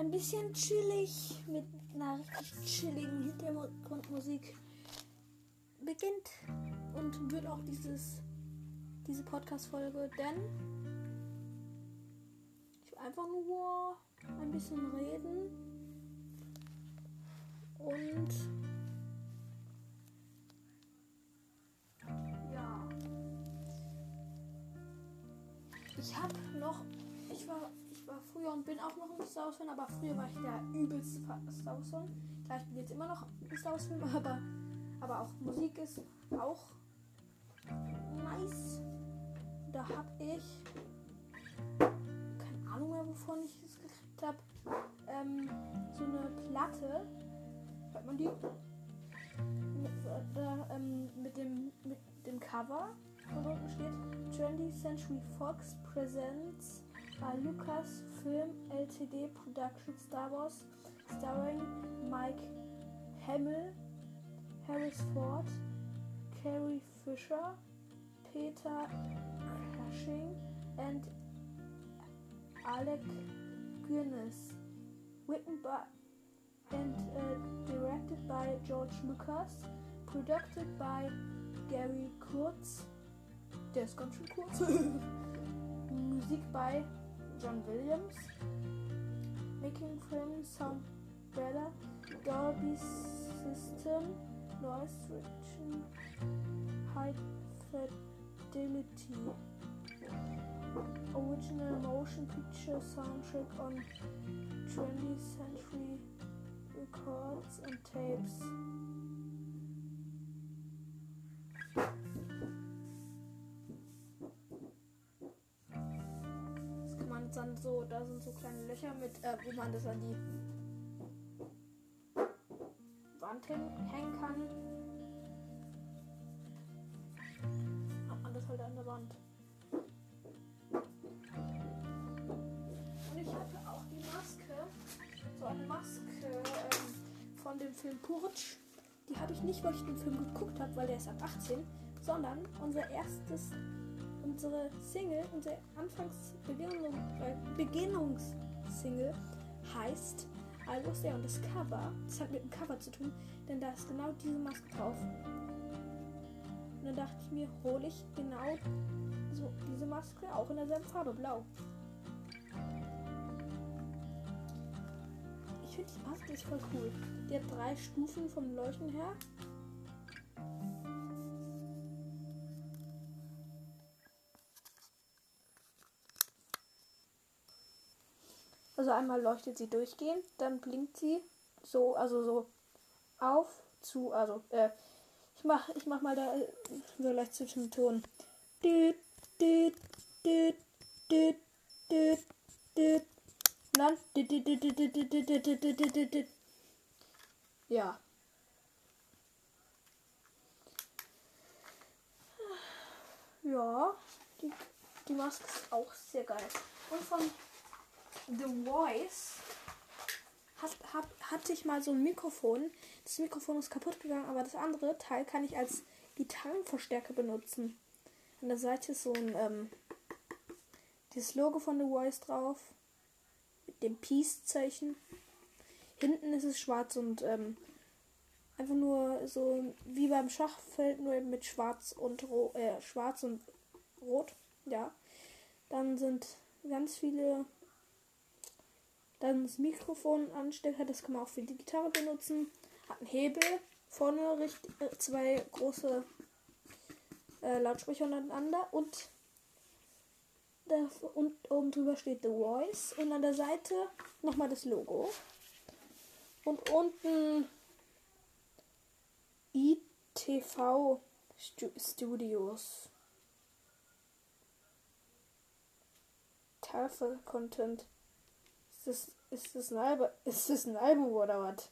ein bisschen chillig mit einer richtig chilligen Hintergrundmusik beginnt und wird auch dieses diese Podcast-Folge, denn ich will einfach nur ein bisschen reden und ja, ich habe noch, ich war, war früher und bin auch noch ein Star Wars Fan, aber früher war ich der übelste Star Wars Fan. Klar, ich bin jetzt immer noch ein Star Wars Fan, aber, aber auch Musik ist auch nice. Da habe ich keine Ahnung mehr, wovon ich es gekriegt habe. Ähm, so eine Platte. Hört man die? Mit, äh, ähm, mit dem mit dem Cover. Von unten steht 20th Century Fox Presents by Lucas Film Ltd Production Star Wars starring Mike Hamill, Harris Ford, Carrie Fisher, Peter Cushing and Alec Guinness. Written by and uh, directed by George Lucas. Produced by Gary Kurtz. Der ist ganz schön kurz. Musik bei John Williams. Making film sound better. Dolby System. Noise reduction. High fidelity. Original motion picture soundtrack on 20th century records and tapes. So, da sind so kleine Löcher mit, äh, wo man das an die Wand hängen kann. Hat man das halt an der Wand. Und ich hatte auch die Maske, so eine Maske ähm, von dem Film Purge. Die habe ich nicht, weil ich den Film geguckt habe, weil der ist ab 18, sondern unser erstes, unsere Single, unsere Anfangsbeginnung, äh, heißt There und das Cover, das hat mit dem Cover zu tun, denn da ist genau diese Maske drauf. Und dann dachte ich mir, hole ich genau so diese Maske auch in derselben Farbe, blau. Ich finde die Maske ist voll cool. Die hat drei Stufen vom Leuchten her. Also einmal leuchtet sie durchgehend, dann blinkt sie so, also so auf zu, also äh, ich mach, ich mach mal da so leicht zwischen den Ton. Düt, düt, düt, düt, düt, düt. Dann. düt, düt, düt, düt, düt, düt, düt, düt, düt, düt, düt, düt. Ja. Ja, die, die Maske ist auch sehr geil. Und von The Voice hat, hat, hatte ich mal so ein Mikrofon. Das Mikrofon ist kaputt gegangen, aber das andere Teil kann ich als Gitarrenverstärker benutzen. An der Seite ist so ein ähm, das Logo von The Voice drauf. Mit dem Peace-Zeichen. Hinten ist es schwarz und ähm, einfach nur so wie beim Schachfeld, nur eben mit schwarz und Ro äh, schwarz und rot. Ja. Dann sind ganz viele dann das Mikrofon Anstecker, das kann man auch für die Gitarre benutzen. Hat einen Hebel, vorne richtig, äh, zwei große äh, Lautsprecher untereinander und, da, und oben drüber steht The Voice und an der Seite nochmal das Logo. Und unten ITV Studios. Tafel Content. Ist das, ist das ein Album? Ist das ein Album oder was?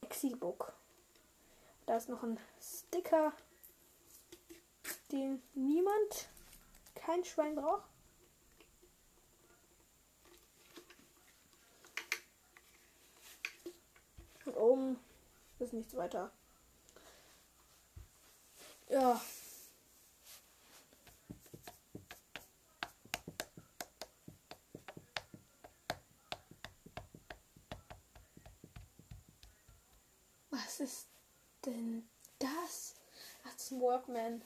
Exilbook. Da ist noch ein Sticker, den niemand, kein Schwein braucht. Und oben ist nichts weiter. Ja. Was ist denn das? Ach, das ist ein Walkman.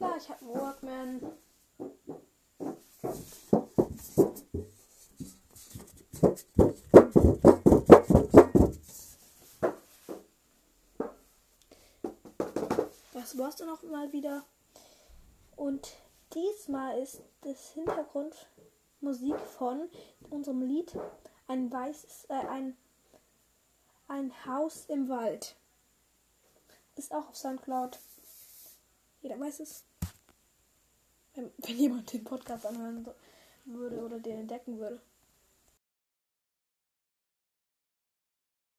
Ja, ich habe einen Walkman. Das war's dann auch mal wieder. Und diesmal ist das Hintergrundmusik von unserem Lied ein weißes, äh, ein, ein Haus im Wald. Ist auch auf Soundcloud. Jeder weiß es. Wenn, wenn jemand den Podcast anhören würde oder den entdecken würde.